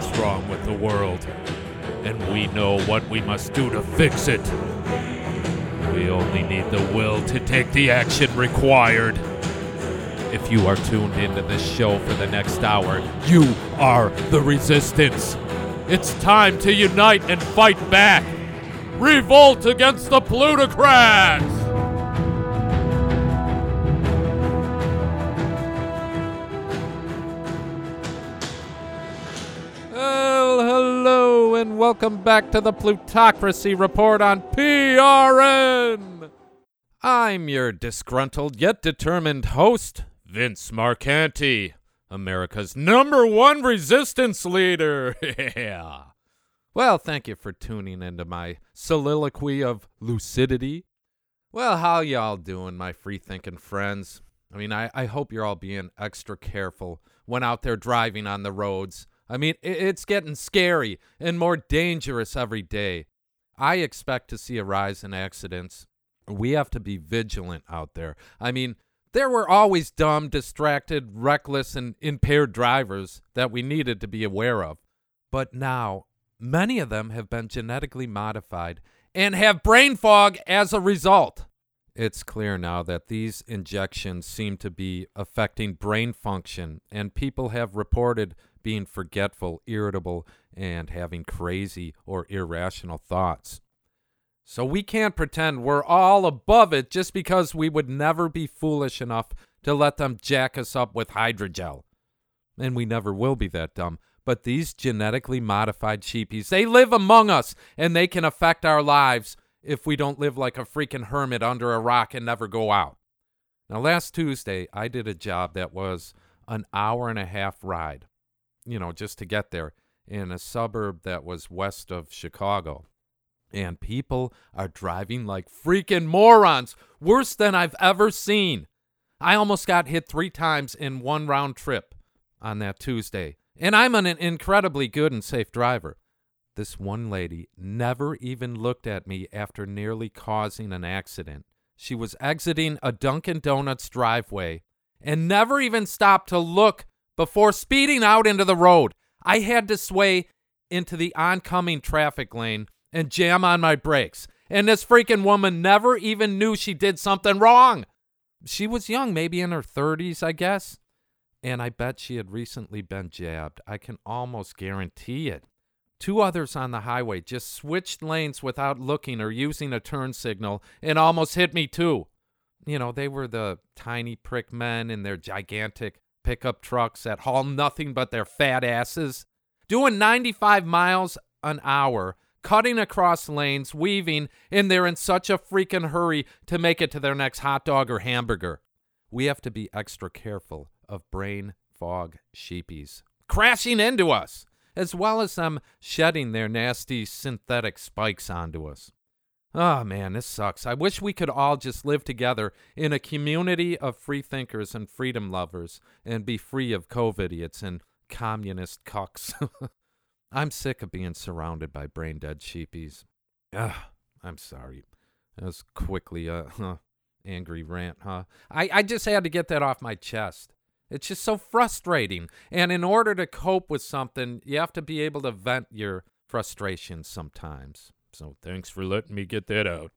what's wrong with the world, and we know what we must do to fix it. We only need the will to take the action required. If you are tuned into this show for the next hour, you are the resistance. It's time to unite and fight back. Revolt against the plutocrats! Welcome back to the Plutocracy Report on PRN. I'm your disgruntled yet determined host, Vince Marcanti, America's number one resistance leader. yeah. Well, thank you for tuning into my soliloquy of lucidity. Well, how y'all doing, my free thinking friends? I mean, I, I hope you're all being extra careful when out there driving on the roads. I mean, it's getting scary and more dangerous every day. I expect to see a rise in accidents. We have to be vigilant out there. I mean, there were always dumb, distracted, reckless, and impaired drivers that we needed to be aware of. But now, many of them have been genetically modified and have brain fog as a result. It's clear now that these injections seem to be affecting brain function, and people have reported being forgetful, irritable, and having crazy or irrational thoughts. So we can't pretend we're all above it just because we would never be foolish enough to let them jack us up with hydrogel. And we never will be that dumb. But these genetically modified sheepies, they live among us and they can affect our lives if we don't live like a freaking hermit under a rock and never go out. Now, last Tuesday, I did a job that was an hour and a half ride, you know, just to get there in a suburb that was west of Chicago. And people are driving like freaking morons, worse than I've ever seen. I almost got hit three times in one round trip on that Tuesday. And I'm an incredibly good and safe driver. This one lady never even looked at me after nearly causing an accident. She was exiting a Dunkin' Donuts driveway and never even stopped to look before speeding out into the road. I had to sway into the oncoming traffic lane and jam on my brakes. And this freaking woman never even knew she did something wrong. She was young, maybe in her 30s, I guess. And I bet she had recently been jabbed. I can almost guarantee it. Two others on the highway just switched lanes without looking or using a turn signal and almost hit me too. You know, they were the tiny prick men in their gigantic pickup trucks that haul nothing but their fat asses, doing 95 miles an hour, cutting across lanes, weaving, and they're in such a freaking hurry to make it to their next hot dog or hamburger. We have to be extra careful of brain fog sheepies crashing into us, as well as them shedding their nasty synthetic spikes onto us. Oh man, this sucks. I wish we could all just live together in a community of free thinkers and freedom lovers and be free of COVID idiots and communist cucks. I'm sick of being surrounded by brain dead sheepies. Ugh, I'm sorry. That was quickly a huh, angry rant, huh? I, I just had to get that off my chest. It's just so frustrating. And in order to cope with something, you have to be able to vent your frustrations sometimes. So thanks for letting me get that out.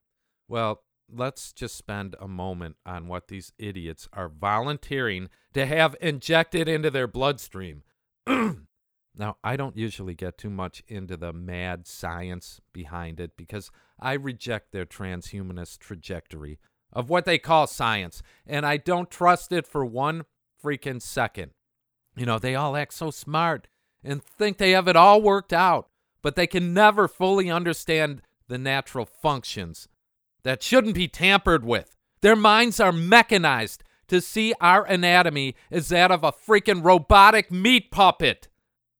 Well, let's just spend a moment on what these idiots are volunteering to have injected into their bloodstream. now, I don't usually get too much into the mad science behind it because I reject their transhumanist trajectory of what they call science, and I don't trust it for one freaking second. You know, they all act so smart and think they have it all worked out, but they can never fully understand the natural functions that shouldn't be tampered with. Their minds are mechanized to see our anatomy as that of a freaking robotic meat puppet.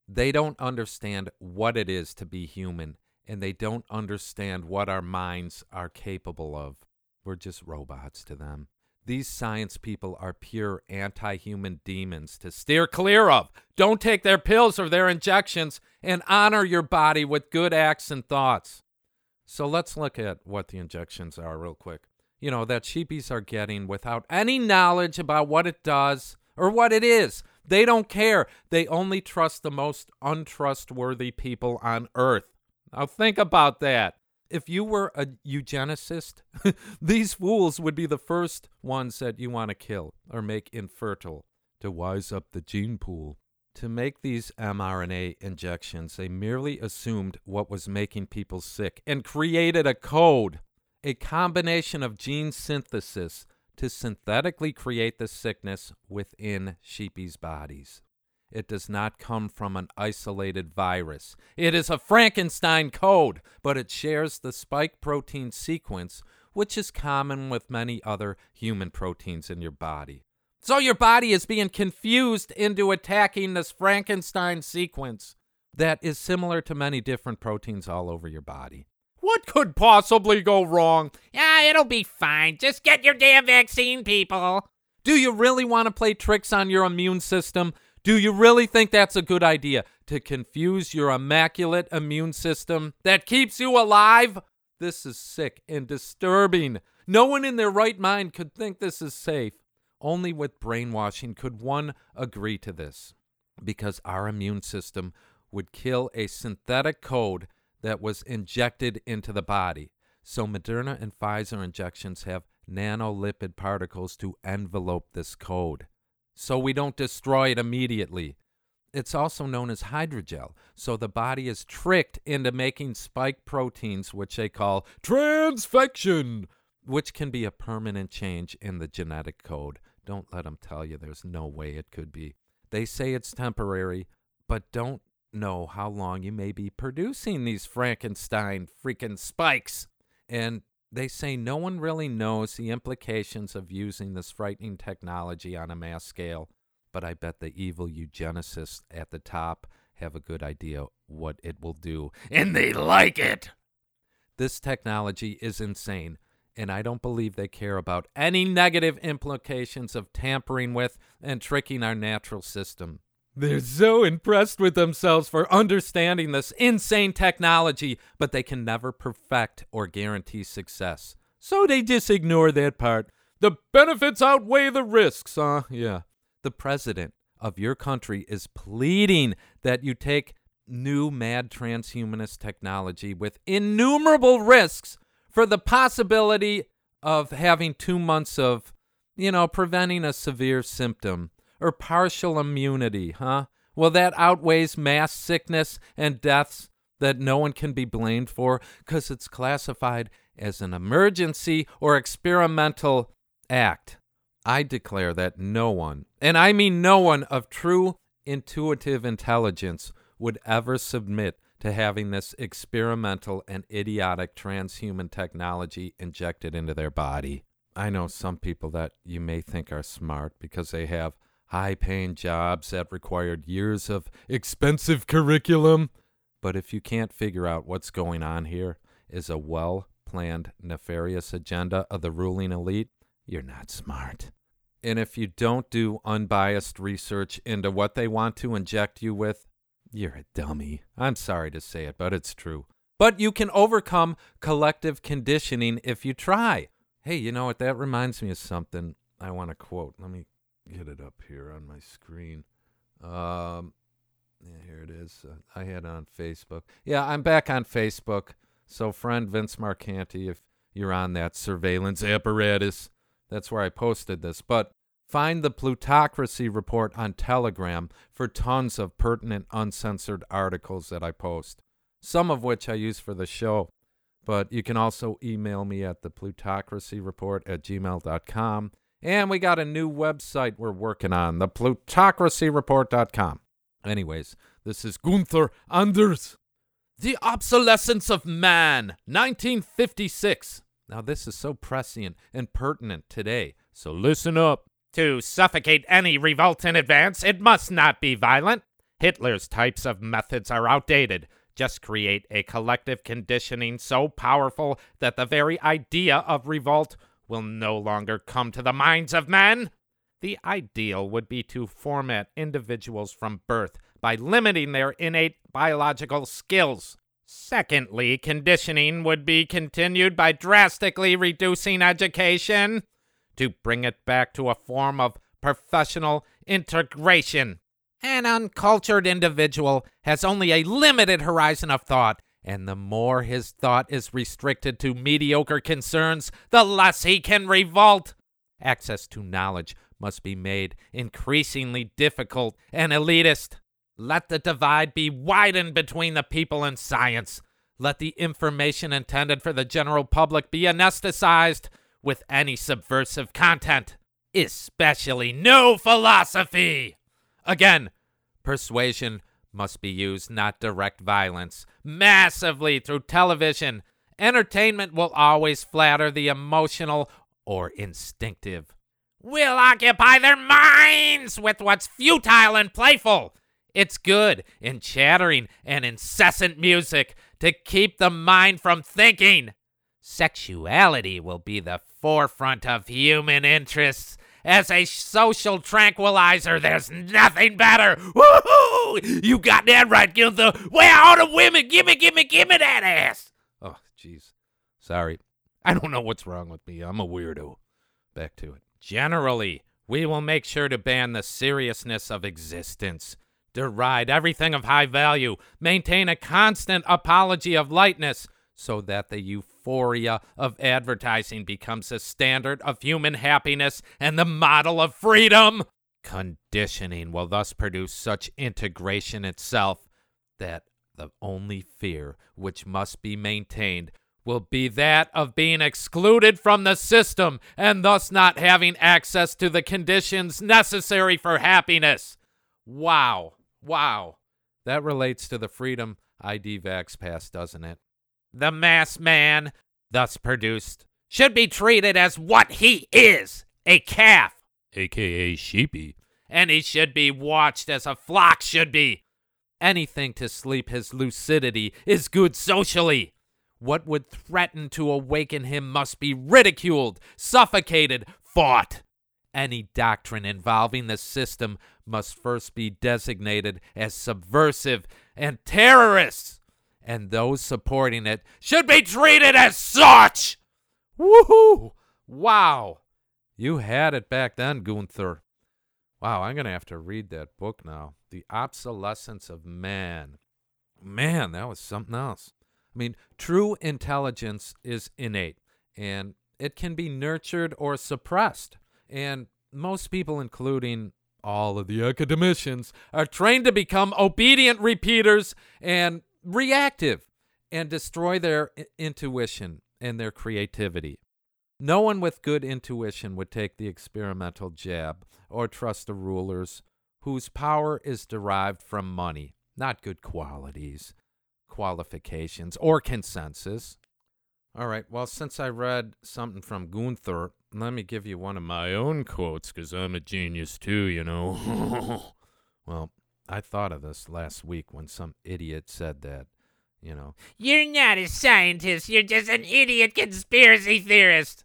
They don't understand what it is to be human, and they don't understand what our minds are capable of. We're just robots to them. These science people are pure anti human demons to steer clear of. Don't take their pills or their injections and honor your body with good acts and thoughts. So let's look at what the injections are, real quick. You know, that sheepies are getting without any knowledge about what it does or what it is. They don't care. They only trust the most untrustworthy people on earth. Now think about that. If you were a eugenicist, these fools would be the first ones that you want to kill or make infertile to wise up the gene pool. To make these mRNA injections, they merely assumed what was making people sick and created a code, a combination of gene synthesis to synthetically create the sickness within sheepies' bodies. It does not come from an isolated virus. It is a Frankenstein code, but it shares the spike protein sequence, which is common with many other human proteins in your body. So your body is being confused into attacking this Frankenstein sequence that is similar to many different proteins all over your body. What could possibly go wrong? Yeah, it'll be fine. Just get your damn vaccine, people. Do you really want to play tricks on your immune system? Do you really think that's a good idea to confuse your immaculate immune system that keeps you alive? This is sick and disturbing. No one in their right mind could think this is safe. Only with brainwashing could one agree to this, because our immune system would kill a synthetic code that was injected into the body. So, Moderna and Pfizer injections have nanolipid particles to envelope this code, so we don't destroy it immediately. It's also known as hydrogel, so the body is tricked into making spike proteins, which they call transfection, which can be a permanent change in the genetic code. Don't let them tell you there's no way it could be. They say it's temporary, but don't know how long you may be producing these Frankenstein freaking spikes. And they say no one really knows the implications of using this frightening technology on a mass scale, but I bet the evil eugenicists at the top have a good idea what it will do, and they like it. This technology is insane, and I don't believe they care about any negative implications of tampering with and tricking our natural system. They're so impressed with themselves for understanding this insane technology, but they can never perfect or guarantee success. So they just ignore that part. The benefits outweigh the risks, huh? Yeah. The president of your country is pleading that you take new mad transhumanist technology with innumerable risks for the possibility of having two months of, you know, preventing a severe symptom or partial immunity, huh? Well, that outweighs mass sickness and deaths that no one can be blamed for because it's classified as an emergency or experimental act. I declare that no one, and I mean no one of true intuitive intelligence, would ever submit to having this experimental and idiotic transhuman technology injected into their body. I know some people that you may think are smart because they have high paying jobs that required years of expensive curriculum. But if you can't figure out what's going on here is a well planned, nefarious agenda of the ruling elite, you're not smart. And if you don't do unbiased research into what they want to inject you with, you're a dummy. I'm sorry to say it, but it's true. But you can overcome collective conditioning if you try. Hey, you know what? That reminds me of something I want to quote. Let me get it up here on my screen. Um, yeah, here it is. Uh, I had on Facebook. Yeah, I'm back on Facebook. So, friend Vince Marcanti, if you're on that surveillance apparatus, that's where I posted this. But Find the Plutocracy Report on Telegram for tons of pertinent, uncensored articles that I post, some of which I use for the show. But you can also email me at the plutocracy report at gmail.com. And we got a new website we're working on, the plutocracyreport.com. Anyways, this is Gunther Anders. The Obsolescence of Man, 1956. Now, this is so prescient and pertinent today, so listen up. To suffocate any revolt in advance, it must not be violent. Hitler's types of methods are outdated. Just create a collective conditioning so powerful that the very idea of revolt will no longer come to the minds of men. The ideal would be to format individuals from birth by limiting their innate biological skills. Secondly, conditioning would be continued by drastically reducing education to bring it back to a form of professional integration. An uncultured individual has only a limited horizon of thought, and the more his thought is restricted to mediocre concerns, the less he can revolt. Access to knowledge must be made increasingly difficult and elitist. Let the divide be widened between the people and science. Let the information intended for the general public be anesthetized with any subversive content, especially new philosophy. Again, persuasion must be used, not direct violence, massively through television. Entertainment will always flatter the emotional or instinctive. We'll occupy their minds with what's futile and playful. It's good in chattering and incessant music to keep the mind from thinking. Sexuality will be the forefront of human interests. As a social tranquilizer, there's nothing better. Woohoo! You got that right, Gunther. Where are the women? Gimme, gimme, gimme that ass. Oh, jeez. Sorry. I don't know what's wrong with me. I'm a weirdo. Back to it. Generally, we will make sure to ban the seriousness of existence, deride everything of high value, maintain a constant apology of lightness, so that the euphoria of advertising becomes the standard of human happiness and the model of freedom. Conditioning will thus produce such integration itself that the only fear which must be maintained will be that of being excluded from the system and thus not having access to the conditions necessary for happiness. Wow. Wow. That relates to the Freedom ID Vax Pass, doesn't it? The mass man, thus produced, should be treated as what he is a calf, aka sheepy. And he should be watched as a flock should be. Anything to sleep his lucidity is good socially. What would threaten to awaken him must be ridiculed, suffocated, fought. Any doctrine involving the system must first be designated as subversive and terrorists, and those supporting it should be treated as such. Woohoo! Wow. You had it back then, Gunther. Wow, I'm going to have to read that book now. The Obsolescence of Man. Man, that was something else. I mean, true intelligence is innate and it can be nurtured or suppressed. And most people, including all of the academicians, are trained to become obedient repeaters and reactive and destroy their intuition and their creativity. No one with good intuition would take the experimental jab or trust the rulers whose power is derived from money, not good qualities qualifications or consensus. All right, well, since I read something from Gunther, let me give you one of my own quotes because I'm a genius too, you know. well, I thought of this last week when some idiot said that, you know. You're not a scientist, you're just an idiot conspiracy theorist.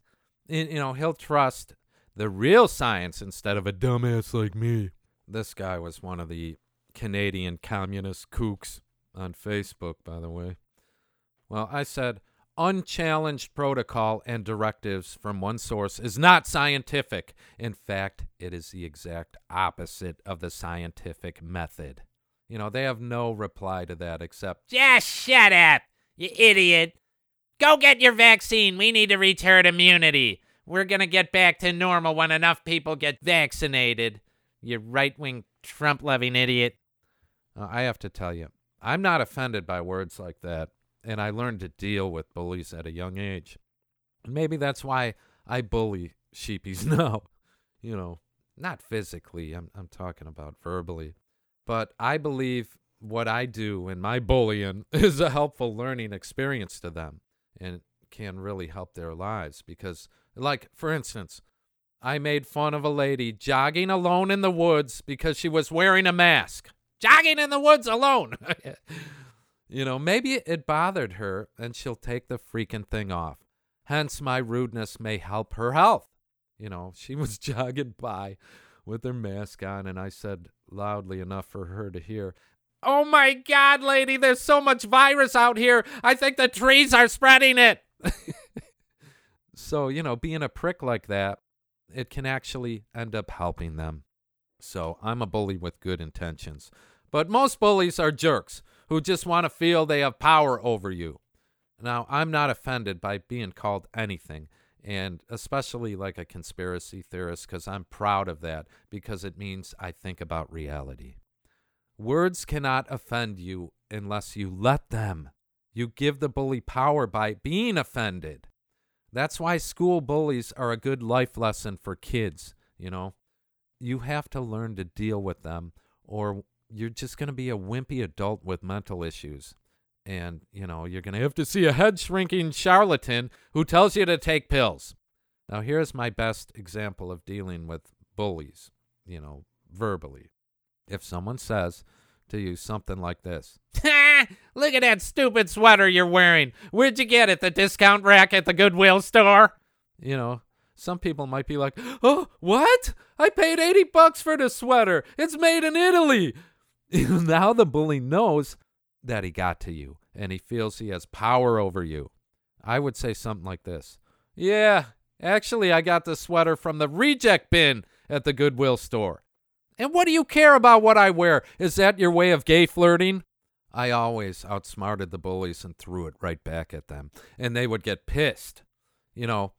You know, he'll trust the real science instead of a dumbass like me. This guy was one of the Canadian communist kooks on Facebook, by the way. Well, I said unchallenged protocol and directives from one source is not scientific. In fact, it is the exact opposite of the scientific method. You know, they have no reply to that except Just shut up, you idiot. Go get your vaccine. We need to herd immunity. We're going to get back to normal when enough people get vaccinated. You right wing Trump loving idiot. uh, I have to tell you, I'm not offended by words like that, and I learned to deal with bullies at a young age. And maybe that's why I bully sheepies now. You know, not physically, I'm, I'm talking about verbally. But I believe what I do in my bullying is a helpful learning experience to them and can really help their lives. Because, like, for instance, I made fun of a lady jogging alone in the woods because she was wearing a mask jogging in the woods alone. you know, maybe it bothered her and she'll take the freaking thing off. Hence, my rudeness may help her health. You know, she was jogging by with her mask on, and I said loudly enough for her to hear, Oh my God, lady, there's so much virus out here. I think the trees are spreading it. so, you know, being a prick like that, it can actually end up helping them. So I'm a bully with good intentions. But most bullies are jerks who just want to feel they have power over you. Now, I'm not offended by being called anything, and especially like a conspiracy theorist, because I'm proud of that, because it means I think about reality. Words cannot offend you unless you let them. You give the bully power by being offended. That's why school bullies are a good life lesson for kids, you know. You have to learn to deal with them, or you're just going to be a wimpy adult with mental issues. And, you know, you're going to have to see a head shrinking charlatan who tells you to take pills. Now, here's my best example of dealing with bullies, you know, verbally. If someone says to you something like this Look at that stupid sweater you're wearing. Where'd you get it? The discount rack at the Goodwill store? You know, some people might be like, "Oh, what? I paid 80 bucks for the sweater. It's made in Italy." now the bully knows that he got to you and he feels he has power over you. I would say something like this. Yeah, actually I got the sweater from the reject bin at the Goodwill store. And what do you care about what I wear? Is that your way of gay flirting? I always outsmarted the bullies and threw it right back at them. And they would get pissed, you know,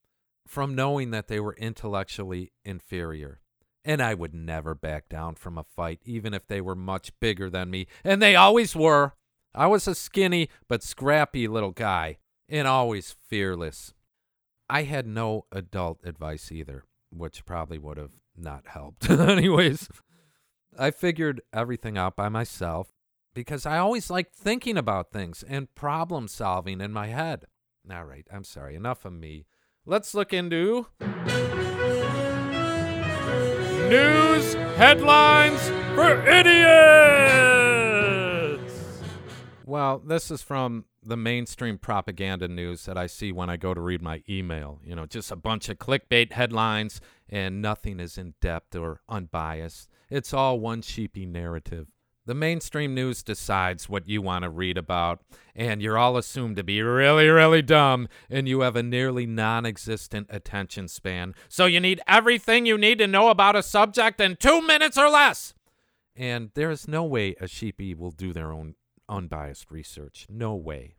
from knowing that they were intellectually inferior. And I would never back down from a fight, even if they were much bigger than me. And they always were. I was a skinny but scrappy little guy, and always fearless. I had no adult advice either, which probably would have not helped. Anyways, I figured everything out by myself because I always liked thinking about things and problem solving in my head. All right, I'm sorry, enough of me. Let's look into news headlines for idiots. Well, this is from the mainstream propaganda news that I see when I go to read my email. You know, just a bunch of clickbait headlines and nothing is in depth or unbiased. It's all one sheepy narrative. The mainstream news decides what you want to read about, and you're all assumed to be really, really dumb, and you have a nearly non existent attention span. So you need everything you need to know about a subject in two minutes or less. And there is no way a sheepy will do their own unbiased research. No way.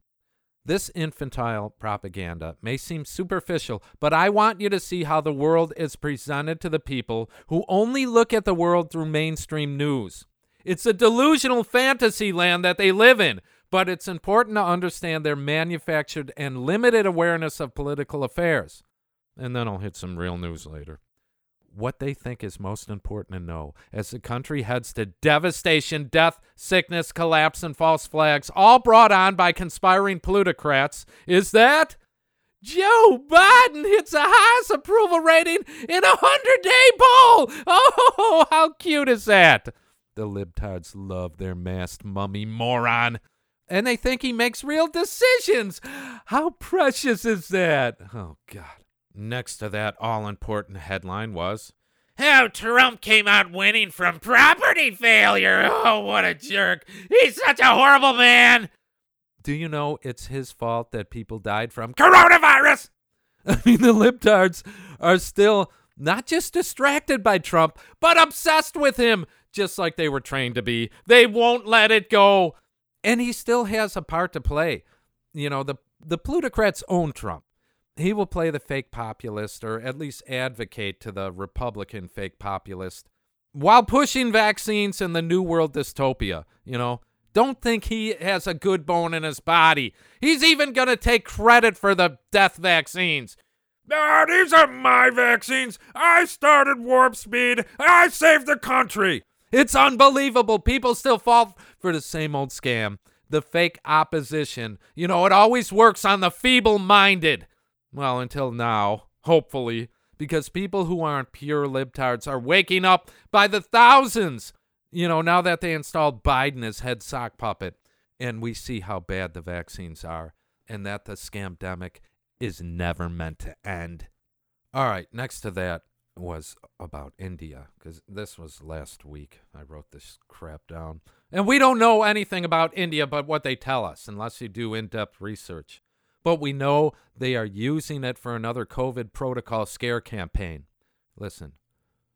This infantile propaganda may seem superficial, but I want you to see how the world is presented to the people who only look at the world through mainstream news. It's a delusional fantasy land that they live in, but it's important to understand their manufactured and limited awareness of political affairs. And then I'll hit some real news later. What they think is most important to know as the country heads to devastation, death, sickness, collapse, and false flags, all brought on by conspiring plutocrats, is that Joe Biden hits the highest approval rating in a hundred day poll. Oh, how cute is that? The libtards love their masked mummy moron. And they think he makes real decisions. How precious is that? Oh, God. Next to that all important headline was How Trump came out winning from property failure. Oh, what a jerk. He's such a horrible man. Do you know it's his fault that people died from coronavirus? I mean, the libtards are still not just distracted by Trump, but obsessed with him just like they were trained to be. They won't let it go. And he still has a part to play. You know, the the plutocrats own Trump. He will play the fake populist or at least advocate to the Republican fake populist while pushing vaccines in the New World dystopia, you know. Don't think he has a good bone in his body. He's even going to take credit for the death vaccines. Ah, these are my vaccines. I started warp speed. I saved the country. It's unbelievable. People still fall for the same old scam. The fake opposition. You know, it always works on the feeble minded. Well, until now, hopefully, because people who aren't pure libtards are waking up by the thousands. You know, now that they installed Biden as head sock puppet, and we see how bad the vaccines are, and that the scamdemic is never meant to end. All right, next to that, was about India because this was last week. I wrote this crap down. And we don't know anything about India but what they tell us unless you do in depth research. But we know they are using it for another COVID protocol scare campaign. Listen,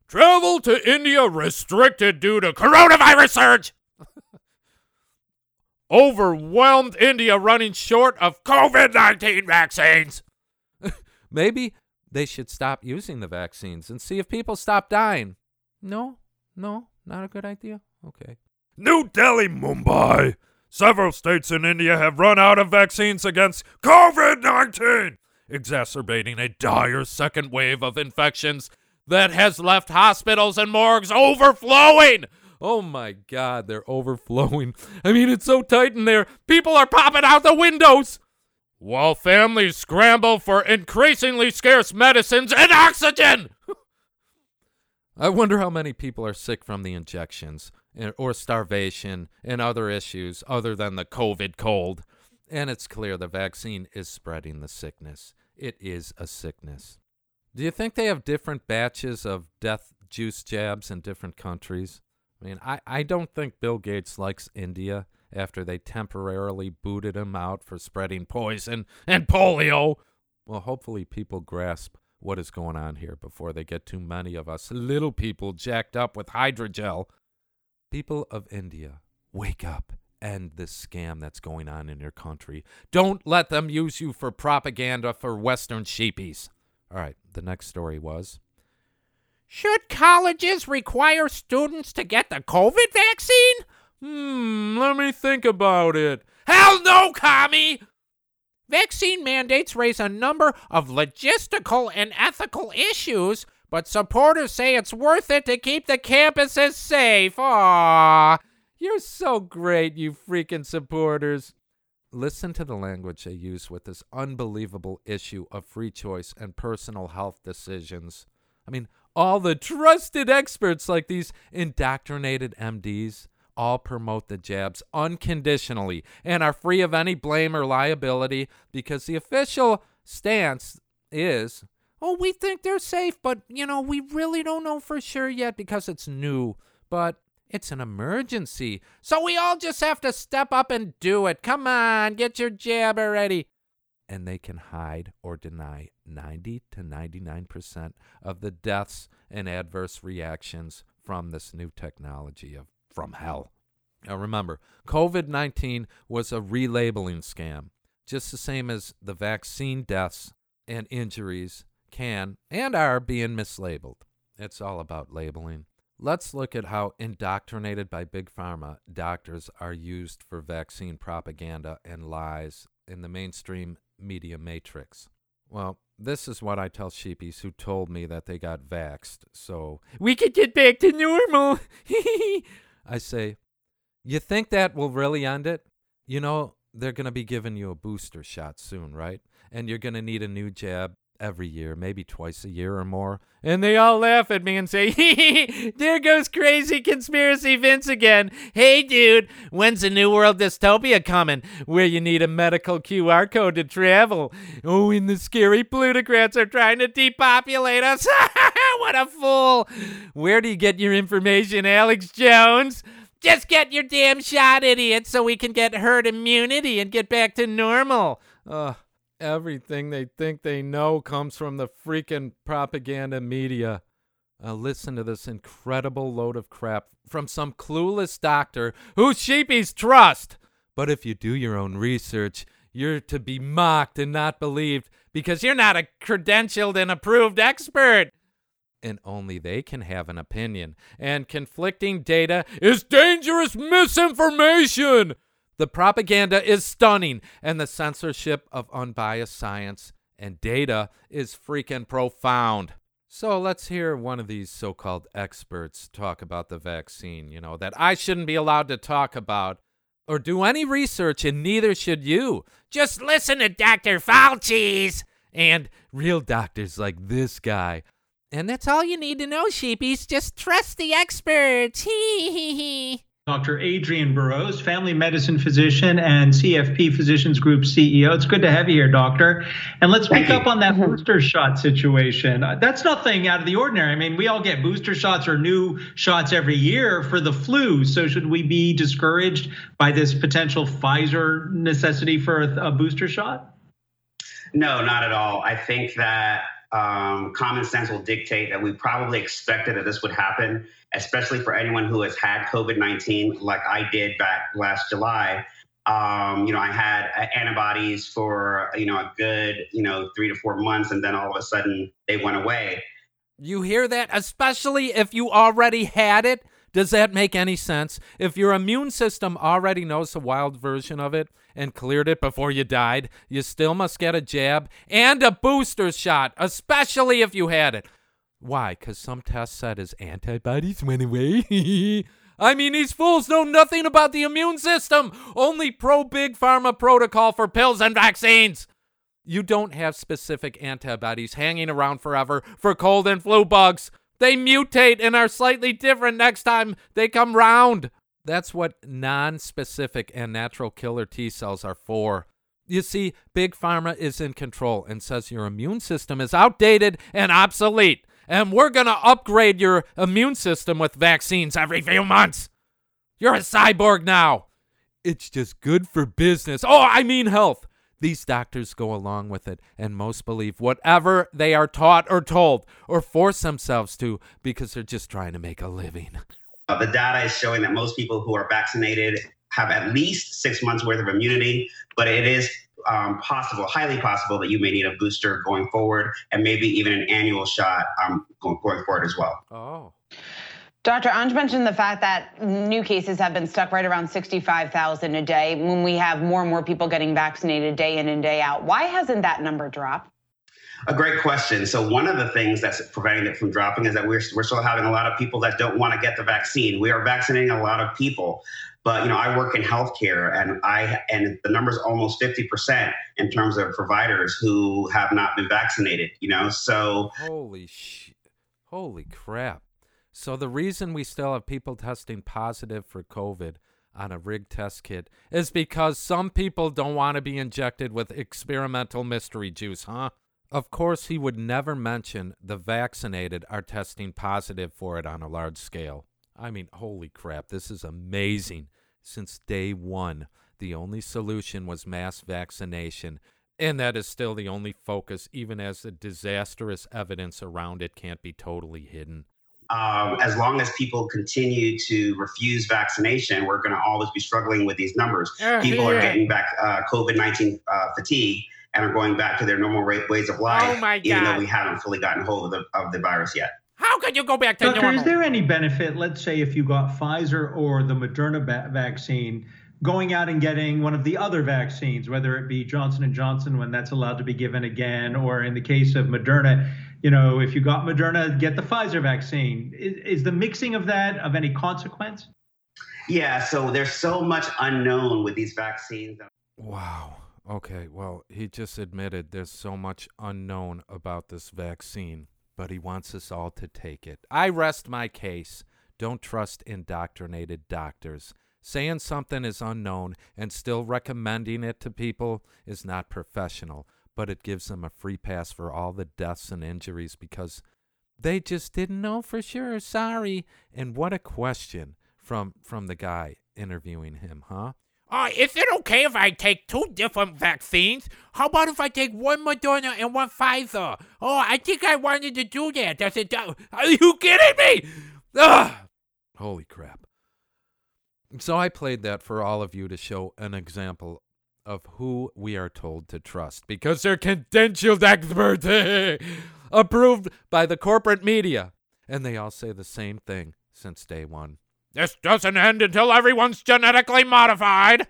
Travel to India restricted due to coronavirus surge. Overwhelmed India running short of COVID 19 vaccines. Maybe they should stop using the vaccines and see if people stop dying. No, no, not a good idea. Okay. New Delhi, Mumbai. Several states in India have run out of vaccines against COVID 19, exacerbating a dire second wave of infections that has left hospitals and morgues overflowing. Oh my God, they're overflowing. I mean, it's so tight in there, people are popping out the windows. While families scramble for increasingly scarce medicines and oxygen. I wonder how many people are sick from the injections eh, or starvation and other issues other than the COVID cold. And it's clear the vaccine is spreading the sickness. It is a sickness. Do you think they have different batches of death juice jabs in different countries? I mean, I, I don't think Bill Gates likes India after they temporarily booted him out for spreading poison and polio. Well, hopefully people grasp what is going on here before they get too many of us little people jacked up with hydrogel. People of India, wake up. End this scam that's going on in your country. Don't let them use you for propaganda for Western sheepies. All right, the next story was Should colleges require students to get the COVID vaccine? Hmm, let me think about it. Hell no, commie! Vaccine mandates raise a number of logistical and ethical issues, but supporters say it's worth it to keep the campuses safe. Aww. You're so great, you freaking supporters. Listen to the language they use with this unbelievable issue of free choice and personal health decisions. I mean, all the trusted experts like these indoctrinated MDs all promote the jabs unconditionally and are free of any blame or liability because the official stance is oh, we think they're safe, but you know, we really don't know for sure yet because it's new. But it's an emergency. So we all just have to step up and do it. Come on, get your jab already. And they can hide or deny 90 to 99% of the deaths and adverse reactions from this new technology of from hell. Now remember, COVID 19 was a relabeling scam, just the same as the vaccine deaths and injuries can and are being mislabeled. It's all about labeling. Let's look at how indoctrinated by Big Pharma doctors are used for vaccine propaganda and lies in the mainstream media matrix. Well, this is what I tell sheepies who told me that they got vaxxed, so we could get back to normal. I say, you think that will really end it? You know, they're going to be giving you a booster shot soon, right? And you're going to need a new jab every year, maybe twice a year or more. And they all laugh at me and say, There goes crazy conspiracy Vince again. Hey, dude, when's the New World Dystopia coming where you need a medical QR code to travel? Oh, and the scary plutocrats are trying to depopulate us. what a fool. Where do you get your information, Alex Jones? Just get your damn shot, idiot, so we can get herd immunity and get back to normal. Ugh. Everything they think they know comes from the freaking propaganda media. Uh, listen to this incredible load of crap from some clueless doctor who sheepies trust. But if you do your own research, you're to be mocked and not believed because you're not a credentialed and approved expert. And only they can have an opinion. And conflicting data is dangerous misinformation. The propaganda is stunning, and the censorship of unbiased science and data is freaking profound. So let's hear one of these so called experts talk about the vaccine, you know, that I shouldn't be allowed to talk about or do any research, and neither should you. Just listen to Dr. Fauci's and real doctors like this guy. And that's all you need to know, sheepies. Just trust the experts. Hee hee hee. Dr. Adrian Burrows, family medicine physician and CFP Physicians Group CEO. It's good to have you here, doctor. And let's pick up on that booster shot situation. Uh, that's nothing out of the ordinary. I mean, we all get booster shots or new shots every year for the flu. So should we be discouraged by this potential Pfizer necessity for a, a booster shot? No, not at all. I think that um, common sense will dictate that we probably expected that this would happen, especially for anyone who has had COVID 19, like I did back last July. Um, you know, I had uh, antibodies for, you know, a good, you know, three to four months, and then all of a sudden they went away. You hear that? Especially if you already had it. Does that make any sense? If your immune system already knows the wild version of it and cleared it before you died, you still must get a jab and a booster shot, especially if you had it. Why? Because some test said his antibodies went away. I mean, these fools know nothing about the immune system, only pro big pharma protocol for pills and vaccines. You don't have specific antibodies hanging around forever for cold and flu bugs. They mutate and are slightly different next time they come round. That's what non specific and natural killer T cells are for. You see, Big Pharma is in control and says your immune system is outdated and obsolete, and we're going to upgrade your immune system with vaccines every few months. You're a cyborg now. It's just good for business. Oh, I mean health. These doctors go along with it, and most believe whatever they are taught or told or force themselves to because they're just trying to make a living. Uh, the data is showing that most people who are vaccinated have at least six months worth of immunity, but it is um, possible, highly possible, that you may need a booster going forward and maybe even an annual shot um, going, going forward as well. Oh. Dr. Anj mentioned the fact that new cases have been stuck right around 65,000 a day when we have more and more people getting vaccinated day in and day out. Why hasn't that number dropped? A great question. So one of the things that's preventing it from dropping is that we're, we're still having a lot of people that don't want to get the vaccine. We are vaccinating a lot of people, but you know I work in healthcare and I and the number is almost 50% in terms of providers who have not been vaccinated. You know, so holy sh, holy crap. So the reason we still have people testing positive for COVID on a rigged test kit is because some people don't want to be injected with experimental mystery juice, huh? Of course, he would never mention the vaccinated are testing positive for it on a large scale. I mean, holy crap, this is amazing. Since day one, the only solution was mass vaccination, and that is still the only focus, even as the disastrous evidence around it can't be totally hidden um, as long as people continue to refuse vaccination, we're going to always be struggling with these numbers. Uh, people yeah. are getting back uh, COVID 19 uh, fatigue and are going back to their normal ways of life, oh even though we haven't fully gotten hold of the, of the virus yet. How could you go back to Doctor, normal? is there any benefit, let's say, if you got Pfizer or the Moderna ba- vaccine, going out and getting one of the other vaccines, whether it be Johnson and Johnson when that's allowed to be given again, or in the case of Moderna, you know, if you got Moderna, get the Pfizer vaccine. Is, is the mixing of that of any consequence? Yeah, so there's so much unknown with these vaccines. Wow. Okay, well, he just admitted there's so much unknown about this vaccine, but he wants us all to take it. I rest my case. Don't trust indoctrinated doctors. Saying something is unknown and still recommending it to people is not professional but it gives them a free pass for all the deaths and injuries because they just didn't know for sure. Sorry. And what a question from from the guy interviewing him, huh? Uh, is it okay if I take two different vaccines? How about if I take one Moderna and one Pfizer? Oh, I think I wanted to do that. Does it? Uh, are you kidding me? Ugh. Holy crap. So I played that for all of you to show an example of who we are told to trust because they're credentialed experts approved by the corporate media. And they all say the same thing since day one. This doesn't end until everyone's genetically modified.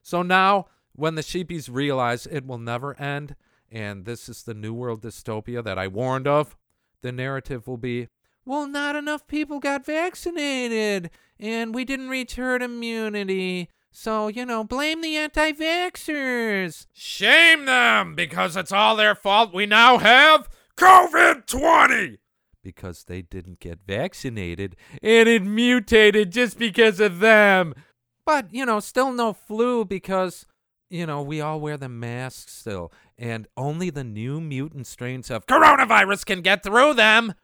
So now, when the sheepies realize it will never end, and this is the New World dystopia that I warned of, the narrative will be well, not enough people got vaccinated, and we didn't reach herd immunity. So, you know, blame the anti vaxxers. Shame them because it's all their fault we now have COVID 20. Because they didn't get vaccinated and it mutated just because of them. But, you know, still no flu because, you know, we all wear the masks still. And only the new mutant strains of coronavirus can get through them.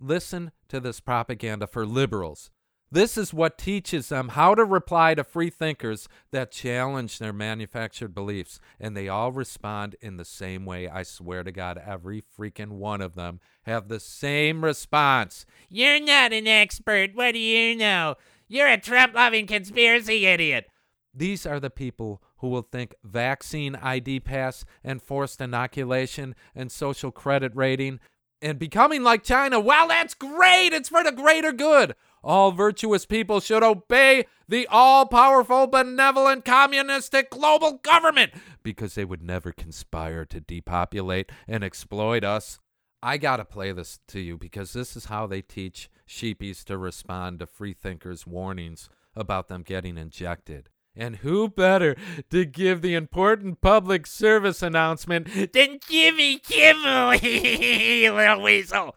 Listen to this propaganda for liberals This is what teaches them how to reply to free thinkers that challenge their manufactured beliefs. And they all respond in the same way. I swear to God, every freaking one of them have the same response. You're not an expert. What do you know? You're a Trump loving conspiracy idiot. These are the people who will think vaccine ID pass and forced inoculation and social credit rating and becoming like China. Well, that's great. It's for the greater good. All virtuous people should obey the all powerful, benevolent, communistic global government because they would never conspire to depopulate and exploit us. I gotta play this to you because this is how they teach sheepies to respond to freethinkers' warnings about them getting injected. And who better to give the important public service announcement than Jimmy Kimmel, little weasel?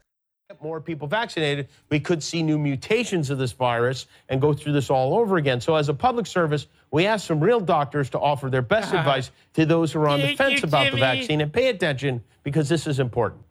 More people vaccinated, we could see new mutations of this virus and go through this all over again. So, as a public service, we ask some real doctors to offer their best advice to those who are on the fence you, about the vaccine and pay attention because this is important.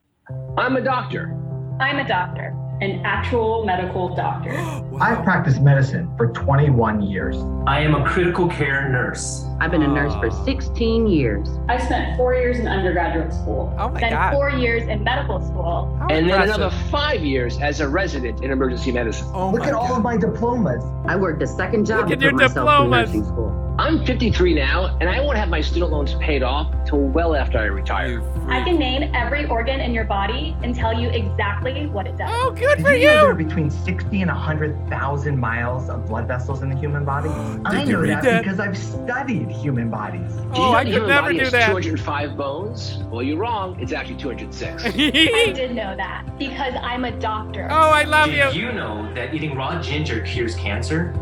I'm a doctor. I'm a doctor, an actual medical doctor. I've practiced medicine for 21 years. I am a critical care nurse. I've been a nurse for ah. 16 years. I spent four years in undergraduate school, Oh my then God. four years in medical school. How and then another five years as a resident in emergency medicine. Oh Look my at all of my diplomas. I worked a second job Look to at your put myself diplomas. through nursing school. I'm 53 now, and I won't have my student loans paid off till well after I retire. I can name every organ in your body and tell you exactly what it does. Oh, good Did for you know there are between 60 and 100,000 miles of blood vessels in the human body? Oh, I you know read that, that? because I've studied human bodies. Oh, did you Oh, know I the could human never body do has that. 205 bones? Well, you're wrong. It's actually 206. I did know that because I'm a doctor. Oh, I love Did you. you know that eating raw ginger cures cancer?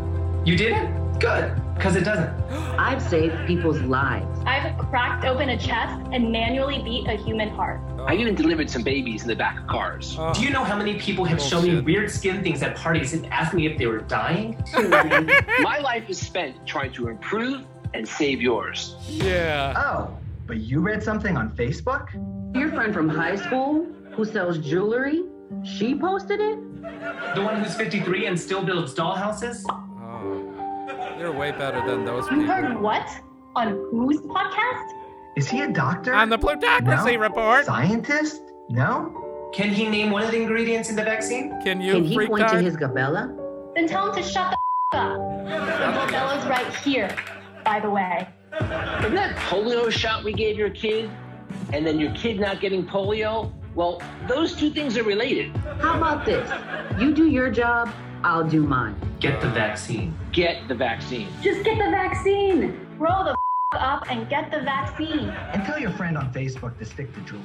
You didn't? Good, because it doesn't. I've saved people's lives. I've cracked open a chest and manually beat a human heart. I've even delivered some babies in the back of cars. Oh, Do you know how many people have shown me weird skin things at parties and asked me if they were dying? My life is spent trying to improve and save yours. yeah. Oh, but you read something on Facebook? Your friend from high school who sells jewelry, she posted it? The one who's 53 and still builds dollhouses? You're way better than those You heard what? On whose podcast? Is he a doctor? On the Plutocracy No. Report. Scientist? No? Can he name one of the ingredients in the vaccine? Can you Can he freak point to his glabella? Then tell him to shut the up. The Bella's right here, by the way. Remember that polio shot we gave your kid? And then your kid not getting polio? Well, those two things are related. How about this? You do your job, I'll do mine. Get the vaccine. Get the vaccine. Just get the vaccine. Roll the up and get the vaccine. And tell your friend on Facebook to stick to jewelry.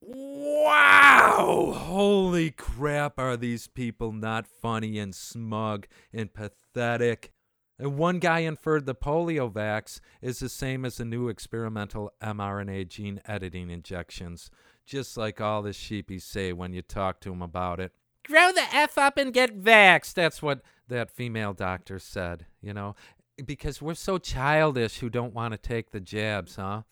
Wow! Holy crap, are these people not funny and smug and pathetic? And one guy inferred the polio vax is the same as the new experimental mRNA gene editing injections, just like all the sheepies say when you talk to them about it. Grow the F up and get vaxxed. That's what that female doctor said, you know? Because we're so childish who don't want to take the jabs, huh?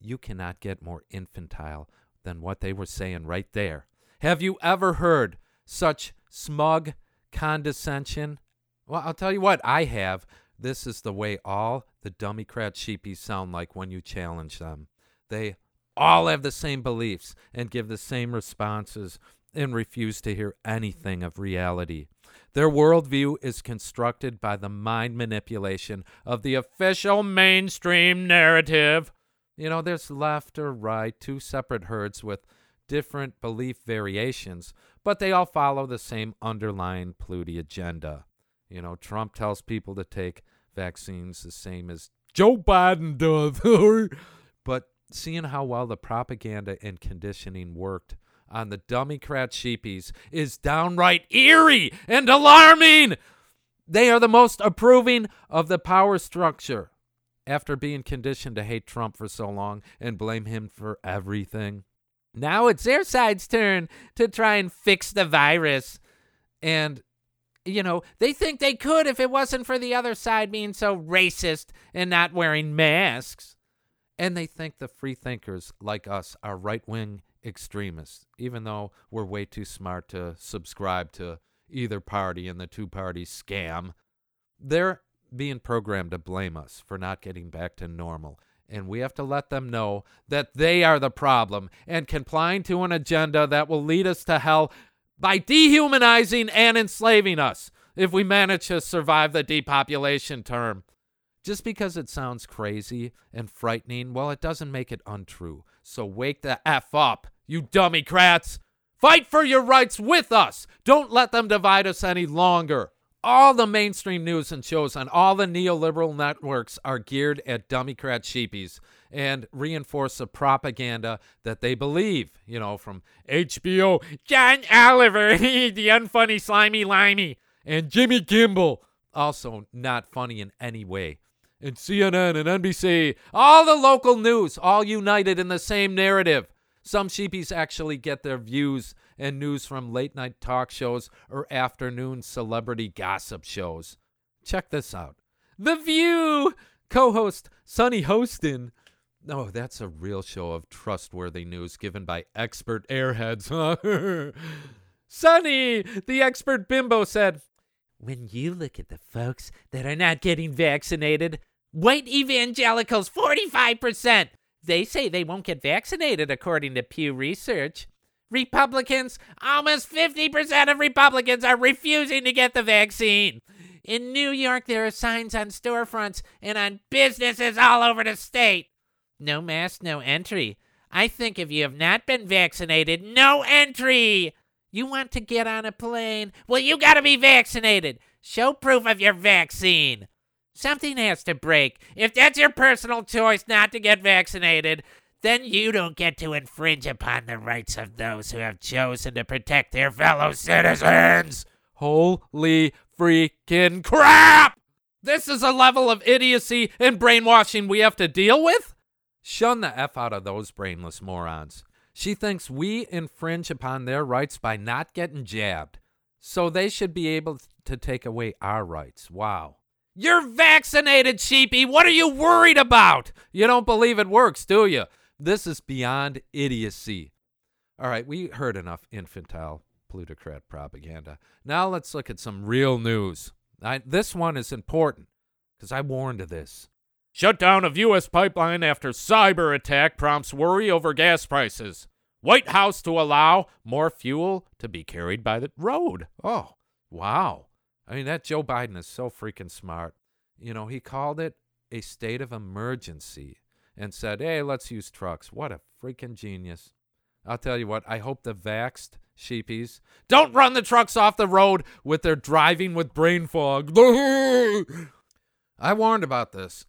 You cannot get more infantile than what they were saying right there. Have you ever heard such smug condescension? Well, I'll tell you what, I have. This is the way all the dummycrat sheepies sound like when you challenge them. They all have the same beliefs and give the same responses and refuse to hear anything of reality. Their worldview is constructed by the mind manipulation of the official mainstream narrative. You know, there's left or right, two separate herds with different belief variations, but they all follow the same underlying Pluty agenda. You know, Trump tells people to take vaccines the same as Joe Biden does. but seeing how well the propaganda and conditioning worked on the dummycrat sheepies is downright eerie and alarming. They are the most approving of the power structure after being conditioned to hate Trump for so long and blame him for everything. Now it's their side's turn to try and fix the virus. And, you know, they think they could if it wasn't for the other side being so racist and not wearing masks. And they think the free thinkers like us are right wing extremists, even though we're way too smart to subscribe to either party in the two party scam. They're being programmed to blame us for not getting back to normal. And we have to let them know that they are the problem and complying to an agenda that will lead us to hell by dehumanizing and enslaving us if we manage to survive the depopulation term. Just because it sounds crazy and frightening, well, it doesn't make it untrue. So wake the F up, you dummycrats! Fight for your rights with us! Don't let them divide us any longer. All the mainstream news and shows on all the neoliberal networks are geared at dummycrat sheepies and reinforce the propaganda that they believe, you know, from HBO, John Oliver, the unfunny slimy limey, and Jimmy Kimmel, also not funny in any way and CNN and NBC, all the local news, all united in the same narrative. Some sheepies actually get their views and news from late night talk shows or afternoon celebrity gossip shows. Check this out The View! Co host Sunny Hostin. Oh, that's a real show of trustworthy news given by expert airheads, huh? Sunny, the expert bimbo, said, When you look at the folks that are not getting vaccinated, White evangelicals, 45%. They say they won't get vaccinated, according to Pew Research. Republicans, almost 50% of Republicans are refusing to get the vaccine. In New York, there are signs on storefronts and on businesses all over the state. No mask, no entry. I think if you have not been vaccinated, no entry. You want to get on a plane? Well, you got to be vaccinated. Show proof of your vaccine. Something has to break. If that's your personal choice not to get vaccinated, then you don't get to infringe upon the rights of those who have chosen to protect their fellow citizens. Holy freaking crap! This is a level of idiocy and brainwashing we have to deal with? Shun the F out of those brainless morons. She thinks we infringe upon their rights by not getting jabbed. So they should be able to take away our rights. Wow. You're vaccinated, sheepy. What are you worried about? You don't believe it works, do you? This is beyond idiocy. All right, we heard enough infantile plutocrat propaganda. Now let's look at some real news. I, this one is important because I warned of this. Shutdown of U.S. pipeline after cyber attack prompts worry over gas prices. White House to allow more fuel to be carried by the road. Oh, wow. I mean, that Joe Biden is so freaking smart. You know, he called it a state of emergency and said, hey, let's use trucks. What a freaking genius. I'll tell you what, I hope the vaxxed sheepies don't run the trucks off the road with their driving with brain fog. I warned about this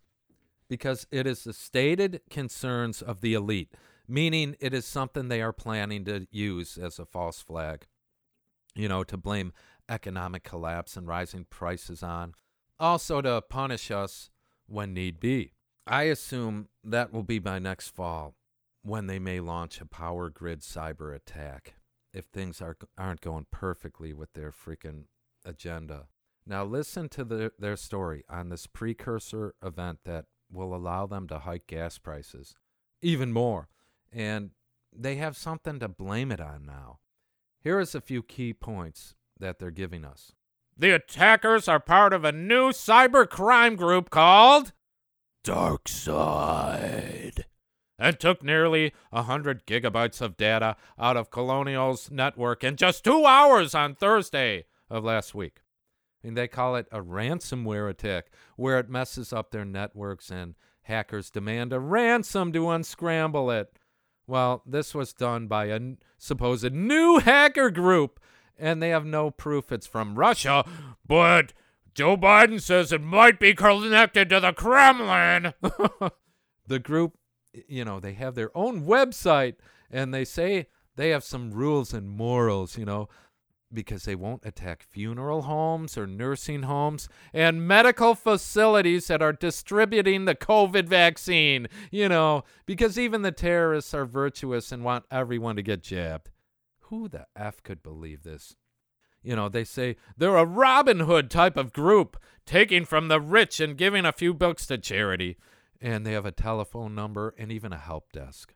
because it is the stated concerns of the elite, meaning it is something they are planning to use as a false flag, you know, to blame economic collapse and rising prices on, also to punish us when need be. I assume that will be by next fall when they may launch a power grid cyber attack if things are, aren't going perfectly with their freaking agenda. Now, listen to the, their story on this precursor event that will allow them to hike gas prices even more. And they have something to blame it on now. Here is a few key points that they're giving us. The attackers are part of a new cyber crime group called Dark Side and took nearly 100 gigabytes of data out of Colonial's network in just two hours on Thursday of last week. And they call it a ransomware attack, where it messes up their networks and hackers demand a ransom to unscramble it. Well, this was done by a supposed new hacker group and they have no proof it's from Russia, but Joe Biden says it might be connected to the Kremlin. the group, you know, they have their own website and they say they have some rules and morals, you know, because they won't attack funeral homes or nursing homes and medical facilities that are distributing the COVID vaccine, you know, because even the terrorists are virtuous and want everyone to get jabbed. Who the F could believe this? You know, they say they're a Robin Hood type of group, taking from the rich and giving a few books to charity. And they have a telephone number and even a help desk.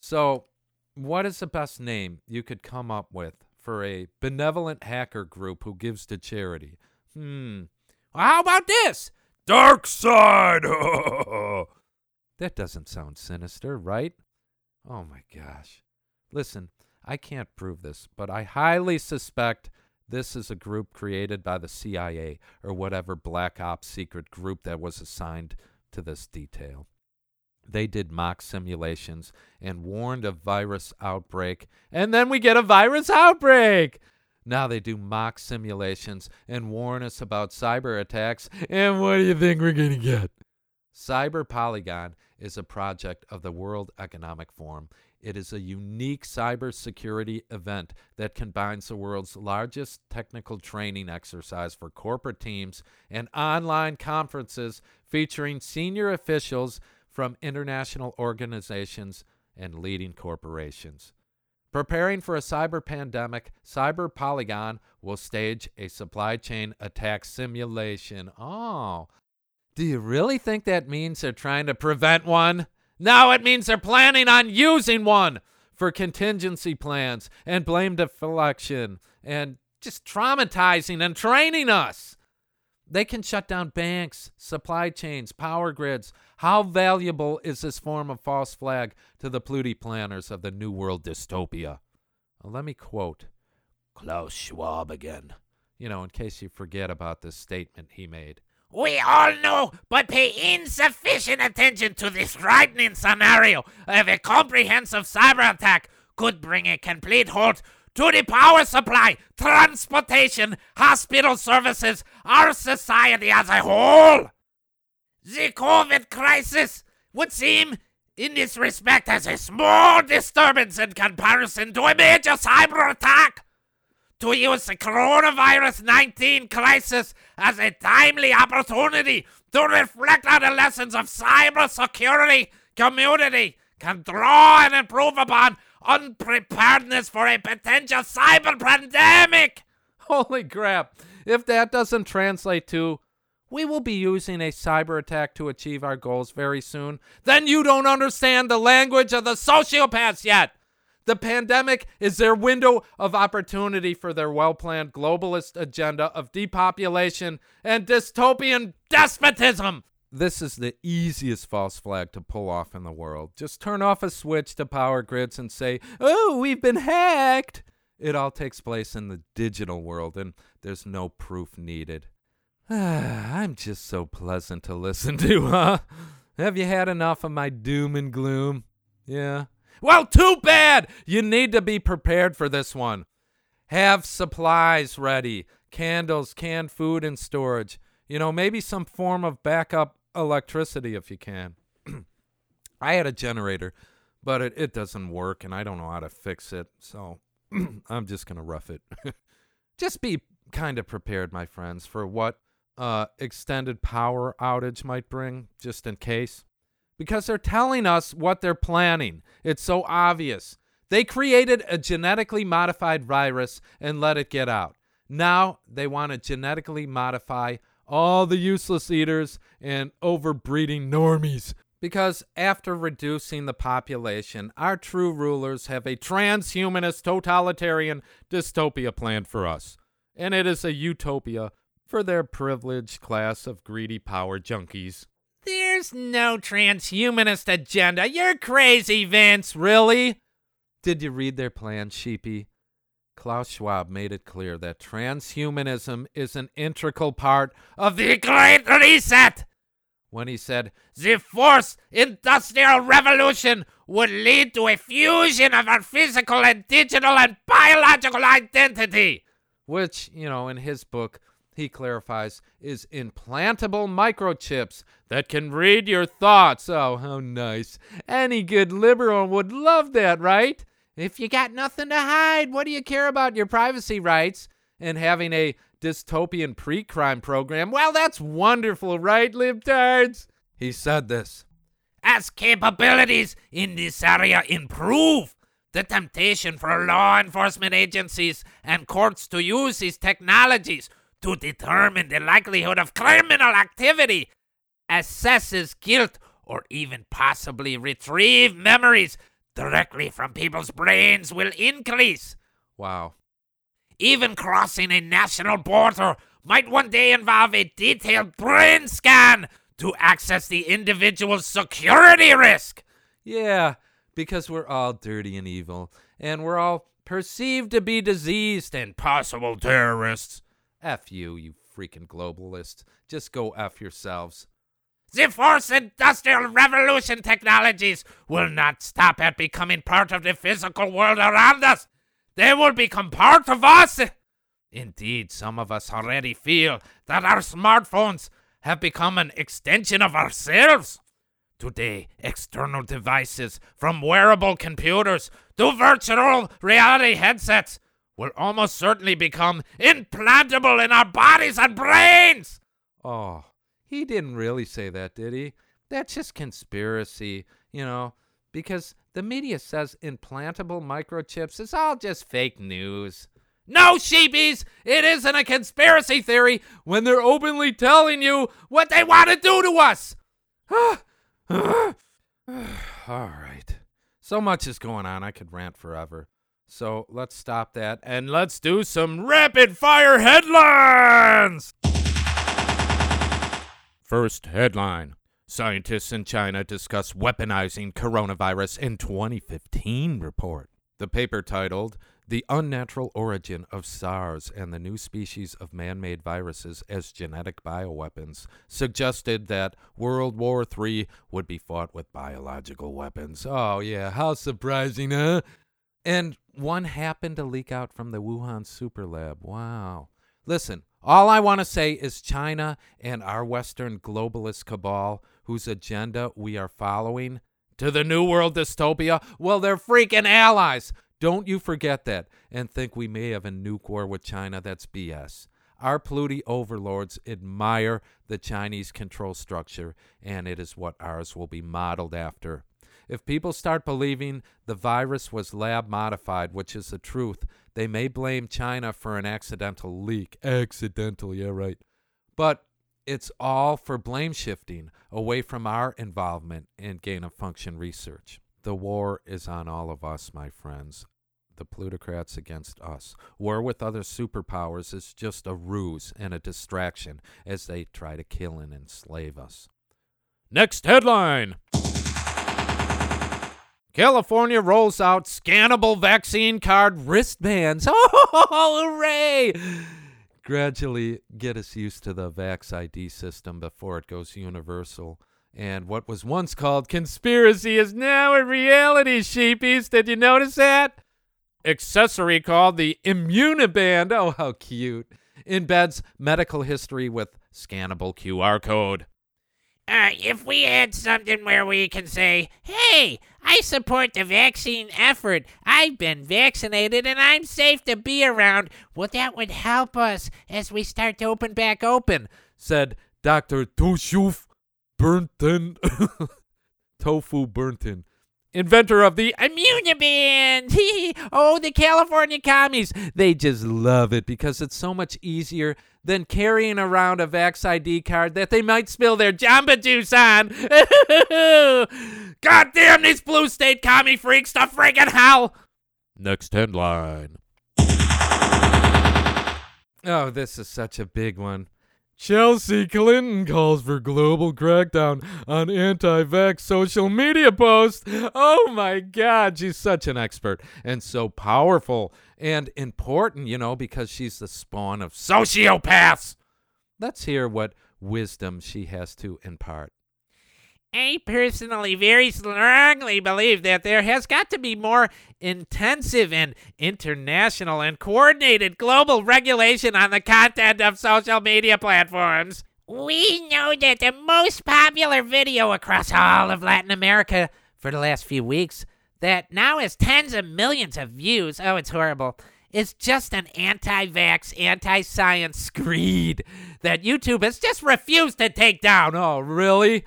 So, what is the best name you could come up with for a benevolent hacker group who gives to charity. Hmm. How about this? Dark side. that doesn't sound sinister, right? Oh my gosh. Listen, I can't prove this, but I highly suspect this is a group created by the CIA or whatever black ops secret group that was assigned to this detail. They did mock simulations and warned of virus outbreak, and then we get a virus outbreak. Now they do mock simulations and warn us about cyber attacks, and what do you think we're going to get? Cyber Polygon is a project of the World Economic Forum. It is a unique cybersecurity event that combines the world's largest technical training exercise for corporate teams and online conferences featuring senior officials from international organizations and leading corporations. Preparing for a cyber pandemic, Cyber Polygon will stage a supply chain attack simulation. Oh, do you really think that means they're trying to prevent one? No, it means they're planning on using one for contingency plans and blame deflection and just traumatizing and training us. They can shut down banks, supply chains, power grids. How valuable is this form of false flag to the Pluti planners of the New World dystopia? Well, let me quote Klaus Schwab again, you know, in case you forget about this statement he made. We all know, but pay insufficient attention to this frightening scenario of a comprehensive cyber attack could bring a complete halt to the power supply, transportation, hospital services, our society as a whole. The COVID crisis would seem, in this respect, as a small disturbance in comparison to a major cyber attack. To use the coronavirus 19 crisis as a timely opportunity to reflect on the lessons of cybersecurity community can draw and improve upon unpreparedness for a potential cyber pandemic. Holy crap. If that doesn't translate to, we will be using a cyber attack to achieve our goals very soon, then you don't understand the language of the sociopaths yet. The pandemic is their window of opportunity for their well planned globalist agenda of depopulation and dystopian despotism. This is the easiest false flag to pull off in the world. Just turn off a switch to power grids and say, Oh, we've been hacked. It all takes place in the digital world, and there's no proof needed. I'm just so pleasant to listen to, huh? Have you had enough of my doom and gloom? Yeah. Well, too bad! You need to be prepared for this one. Have supplies ready candles, canned food, and storage. You know, maybe some form of backup electricity if you can. I had a generator, but it, it doesn't work, and I don't know how to fix it, so I'm just going to rough it. just be kind of prepared, my friends, for what uh, extended power outage might bring, just in case because they're telling us what they're planning. It's so obvious. They created a genetically modified virus and let it get out. Now they want to genetically modify all the useless eaters and overbreeding normies. Because after reducing the population, our true rulers have a transhumanist totalitarian dystopia planned for us. And it is a utopia for their privileged class of greedy power junkies. There's no transhumanist agenda. You're crazy, Vince. Really? Did you read their plan, Sheepy? Klaus Schwab made it clear that transhumanism is an integral part of the Great Reset when he said, The fourth industrial revolution would lead to a fusion of our physical and digital and biological identity. Which, you know, in his book, he clarifies, is implantable microchips that can read your thoughts. Oh, how nice. Any good liberal would love that, right? If you got nothing to hide, what do you care about your privacy rights? And having a dystopian pre crime program, well, that's wonderful, right, libtards? He said this. As capabilities in this area improve, the temptation for law enforcement agencies and courts to use these technologies to determine the likelihood of criminal activity, assesses guilt, or even possibly retrieve memories directly from people's brains will increase. Wow. even crossing a national border might one day involve a detailed brain scan to access the individual's security risk. Yeah, because we're all dirty and evil, and we're all perceived to be diseased and possible terrorists. F you, you freaking globalists. Just go F yourselves. The fourth industrial revolution technologies will not stop at becoming part of the physical world around us. They will become part of us. Indeed, some of us already feel that our smartphones have become an extension of ourselves. Today, external devices, from wearable computers to virtual reality headsets, will almost certainly become implantable in our bodies and brains. Oh, he didn't really say that, did he? That's just conspiracy, you know, because the media says implantable microchips is all just fake news. No, sheepies! It isn't a conspiracy theory when they're openly telling you what they want to do to us! all right. So much is going on, I could rant forever. So let's stop that and let's do some rapid fire headlines! First headline Scientists in China discuss weaponizing coronavirus in 2015 report. The paper titled The Unnatural Origin of SARS and the New Species of Man Made Viruses as Genetic Bioweapons suggested that World War III would be fought with biological weapons. Oh, yeah, how surprising, huh? And one happened to leak out from the Wuhan Super Lab. Wow. Listen, all I want to say is China and our Western globalist cabal, whose agenda we are following to the New World dystopia, well, they're freaking allies. Don't you forget that and think we may have a nuke war with China. That's BS. Our polluting overlords admire the Chinese control structure, and it is what ours will be modeled after. If people start believing the virus was lab modified, which is the truth, they may blame China for an accidental leak. Accidental, yeah, right. But it's all for blame shifting away from our involvement in gain of function research. The war is on all of us, my friends. The plutocrats against us. War with other superpowers is just a ruse and a distraction as they try to kill and enslave us. Next headline. California rolls out scannable vaccine card wristbands. Oh, hooray! Gradually get us used to the Vax ID system before it goes universal. And what was once called conspiracy is now a reality, sheepies. Did you notice that? Accessory called the Immuniband. Oh, how cute. Embeds medical history with scannable QR code. Uh, if we had something where we can say, hey, I support the vaccine effort, I've been vaccinated and I'm safe to be around, well, that would help us as we start to open back open, said Dr. Toshuf Burnton. Tofu Burnton. Inventor of the Immuniband! oh, the California commies! They just love it because it's so much easier than carrying around a Vax ID card that they might spill their Jamba Juice on. God damn these blue state commie freaks to friggin' hell! Next headline. Oh, this is such a big one. Chelsea Clinton calls for global crackdown on anti vax social media posts. Oh my God, she's such an expert and so powerful and important, you know, because she's the spawn of sociopaths. Let's hear what wisdom she has to impart. I personally very strongly believe that there has got to be more intensive and international and coordinated global regulation on the content of social media platforms. We know that the most popular video across all of Latin America for the last few weeks, that now has tens of millions of views, oh, it's horrible, is just an anti vax, anti science screed that YouTube has just refused to take down. Oh, really?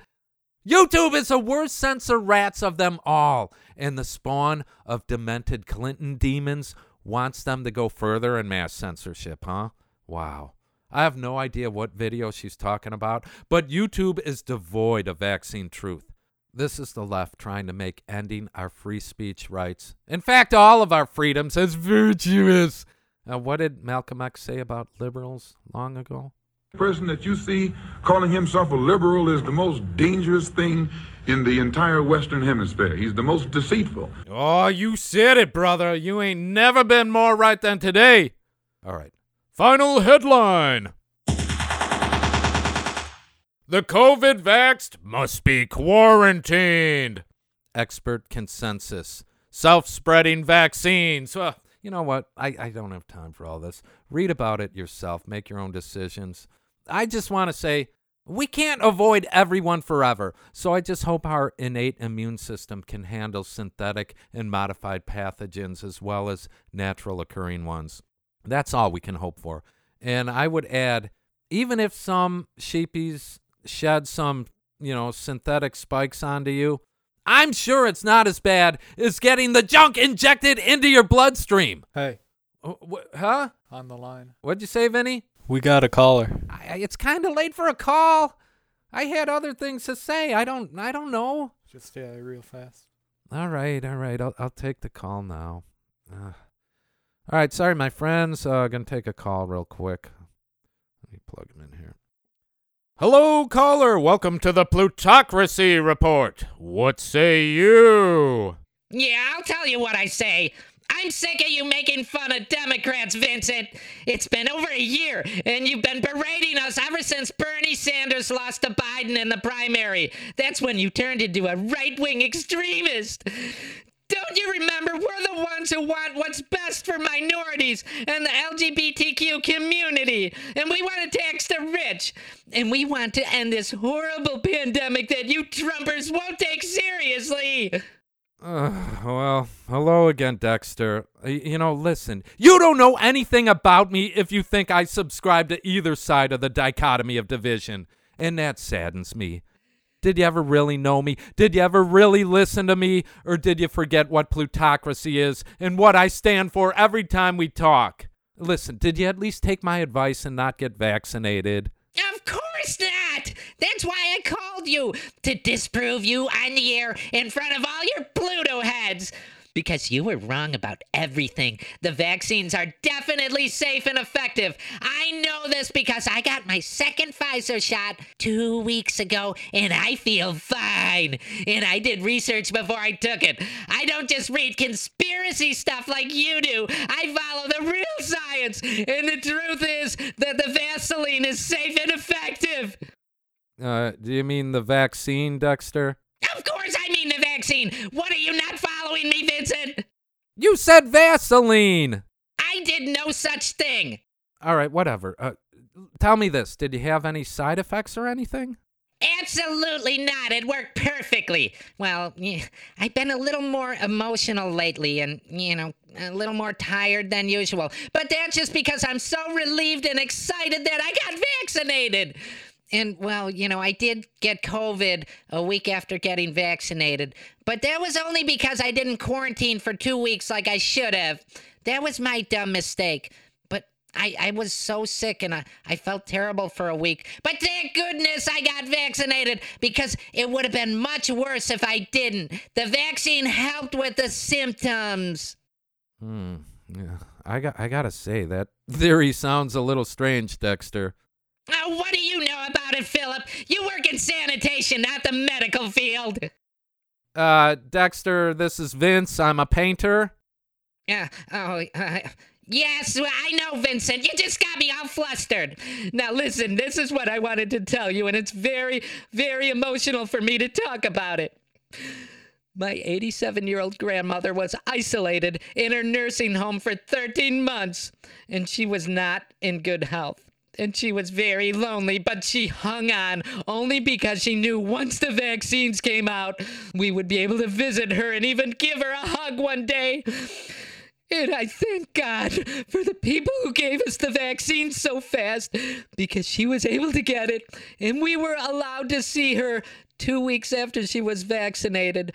YouTube is the worst censor rats of them all, and the spawn of demented Clinton demons wants them to go further in mass censorship, huh? Wow. I have no idea what video she's talking about, but YouTube is devoid of vaccine truth. This is the left trying to make ending our free speech rights, in fact, all of our freedoms, as virtuous. Uh, what did Malcolm X say about liberals long ago? Person that you see calling himself a liberal is the most dangerous thing in the entire Western Hemisphere. He's the most deceitful. Oh, you said it, brother. You ain't never been more right than today. All right. Final headline. The COVID vaxxed must be quarantined. Expert consensus. Self spreading vaccines. Well, you know what? I, I don't have time for all this. Read about it yourself. Make your own decisions. I just want to say we can't avoid everyone forever. So I just hope our innate immune system can handle synthetic and modified pathogens as well as natural occurring ones. That's all we can hope for. And I would add, even if some sheepies shed some, you know, synthetic spikes onto you, I'm sure it's not as bad as getting the junk injected into your bloodstream. Hey. Uh, wh- huh? On the line. What'd you say, Vinny? We got a caller. I, it's kind of late for a call. I had other things to say. I don't. I don't know. Just yeah, real fast. All right, all right. I'll I'll take the call now. Uh, all right, sorry, my friends. Uh, gonna take a call real quick. Let me plug him in here. Hello, caller. Welcome to the Plutocracy Report. What say you? Yeah, I'll tell you what I say. I'm sick of you making fun of Democrats, Vincent. It's been over a year, and you've been berating us ever since Bernie Sanders lost to Biden in the primary. That's when you turned into a right wing extremist. Don't you remember we're the ones who want what's best for minorities and the LGBTQ community? And we want to tax the rich. And we want to end this horrible pandemic that you Trumpers won't take seriously. Uh, well, hello again, Dexter. You know, listen, you don't know anything about me if you think I subscribe to either side of the dichotomy of division, and that saddens me. Did you ever really know me? Did you ever really listen to me? Or did you forget what plutocracy is and what I stand for every time we talk? Listen, did you at least take my advice and not get vaccinated? Of course not! That's why I called you to disprove you on the air in front of all your Pluto heads. Because you were wrong about everything. The vaccines are definitely safe and effective. I know this because I got my second Pfizer shot two weeks ago and I feel fine. And I did research before I took it. I don't just read conspiracy stuff like you do, I follow the real science. And the truth is that the Vaseline is safe and effective. Uh, do you mean the vaccine, Dexter? Of course, I mean the vaccine. What are you not following me, Vincent? You said Vaseline! I did no such thing. All right, whatever. Uh, tell me this did you have any side effects or anything? Absolutely not. It worked perfectly. Well, I've been a little more emotional lately and, you know, a little more tired than usual. But that's just because I'm so relieved and excited that I got vaccinated. And, well, you know, I did get COVID a week after getting vaccinated, but that was only because I didn't quarantine for two weeks like I should have. That was my dumb mistake. But I, I was so sick and I, I felt terrible for a week. But thank goodness I got vaccinated because it would have been much worse if I didn't. The vaccine helped with the symptoms. Hmm. Yeah. I got. I gotta say that theory sounds a little strange, Dexter. Oh, what do you know about it, Philip? You work in sanitation, not the medical field. Uh, Dexter, this is Vince. I'm a painter. Yeah. Oh, uh, yes, I know, Vincent. You just got me all flustered. Now, listen, this is what I wanted to tell you, and it's very, very emotional for me to talk about it. My 87 year old grandmother was isolated in her nursing home for 13 months, and she was not in good health. And she was very lonely, but she hung on only because she knew once the vaccines came out, we would be able to visit her and even give her a hug one day. And I thank God for the people who gave us the vaccine so fast because she was able to get it and we were allowed to see her two weeks after she was vaccinated.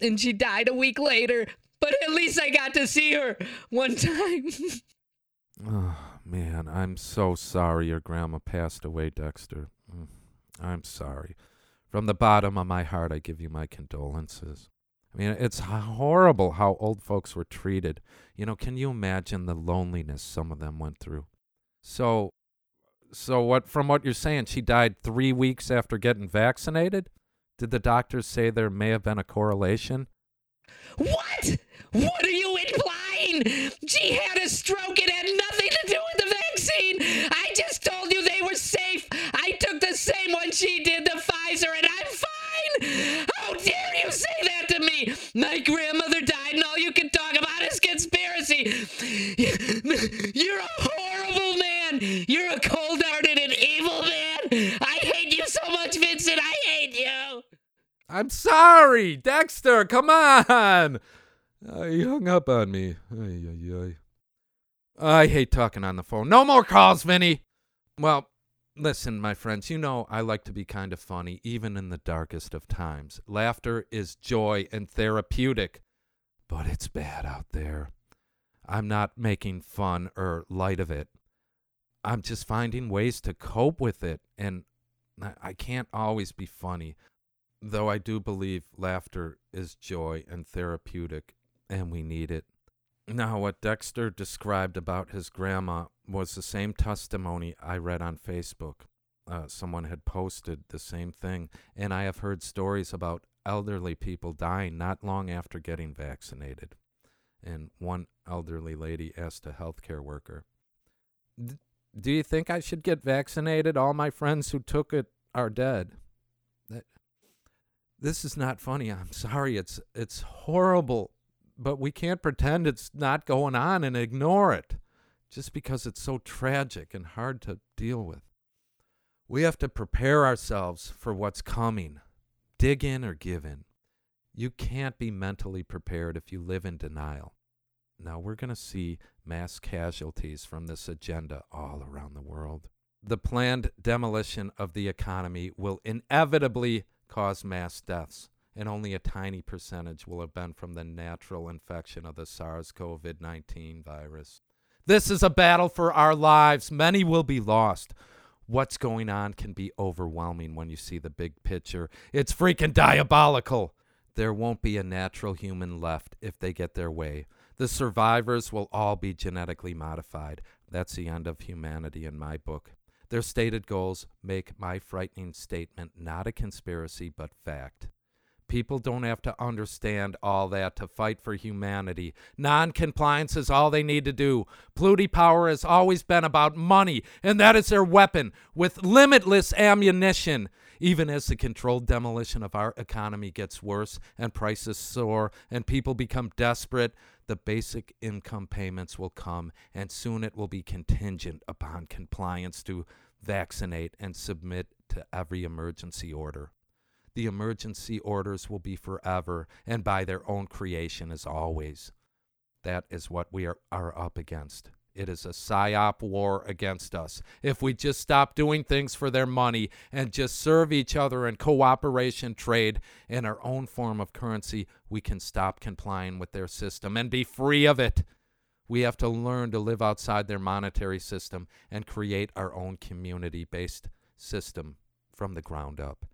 And she died a week later, but at least I got to see her one time. Oh man, I'm so sorry your grandma passed away, Dexter. Mm, I'm sorry. From the bottom of my heart, I give you my condolences. I mean, it's horrible how old folks were treated. You know, can you imagine the loneliness some of them went through? So, so what? From what you're saying, she died three weeks after getting vaccinated. Did the doctors say there may have been a correlation? What? What sorry, Dexter. Come on. Uh, he hung up on me. Ay, ay, ay. I hate talking on the phone. No more calls, Vinny. Well, listen, my friends, you know I like to be kind of funny, even in the darkest of times. Laughter is joy and therapeutic, but it's bad out there. I'm not making fun or light of it. I'm just finding ways to cope with it, and I- I can't always be funny, though I do believe laughter is joy and therapeutic, and we need it. Now, what Dexter described about his grandma was the same testimony I read on Facebook. Uh, someone had posted the same thing, and I have heard stories about elderly people dying not long after getting vaccinated. And one elderly lady asked a healthcare worker, "D- Do you think I should get vaccinated? All my friends who took it are dead. That, this is not funny. I'm sorry. It's it's horrible but we can't pretend it's not going on and ignore it just because it's so tragic and hard to deal with. We have to prepare ourselves for what's coming. Dig in or give in. You can't be mentally prepared if you live in denial. Now, we're going to see mass casualties from this agenda all around the world. The planned demolition of the economy will inevitably cause mass deaths and only a tiny percentage will have been from the natural infection of the SARS CoV 19 virus. This is a battle for our lives. Many will be lost. What's going on can be overwhelming when you see the big picture. It's freaking diabolical. There won't be a natural human left if they get their way. The survivors will all be genetically modified. That's the end of humanity in my book. Their stated goals make my frightening statement not a conspiracy but fact. People don't have to understand all that to fight for humanity. Non compliance is all they need to do. Pluty power has always been about money, and that is their weapon with limitless ammunition. Even as the controlled demolition of our economy gets worse and prices soar and people become desperate, the basic income payments will come, and soon it will be contingent upon compliance to vaccinate and submit to every emergency order the emergency orders will be forever and by their own creation as always. That is what we are, are up against. It is a psyop war against us. If we just stop doing things for their money and just serve each other in cooperation, trade, and our own form of currency, we can stop complying with their system and be free of it. We have to learn to live outside their monetary system and create our own community based system from the ground up.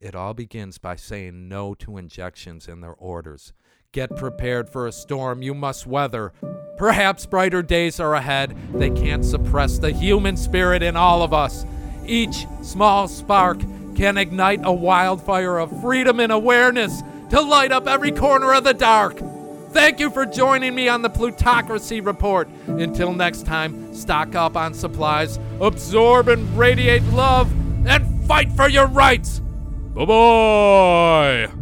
It all begins by saying no to injections in their orders. Get prepared for a storm you must weather. Perhaps brighter days are ahead. They can't suppress the human spirit in all of us. Each small spark can ignite a wildfire of freedom and awareness to light up every corner of the dark. Thank you for joining me on the Plutocracy Report. Until next time, stock up on supplies, absorb and radiate love, and fight for your rights. Bye bye.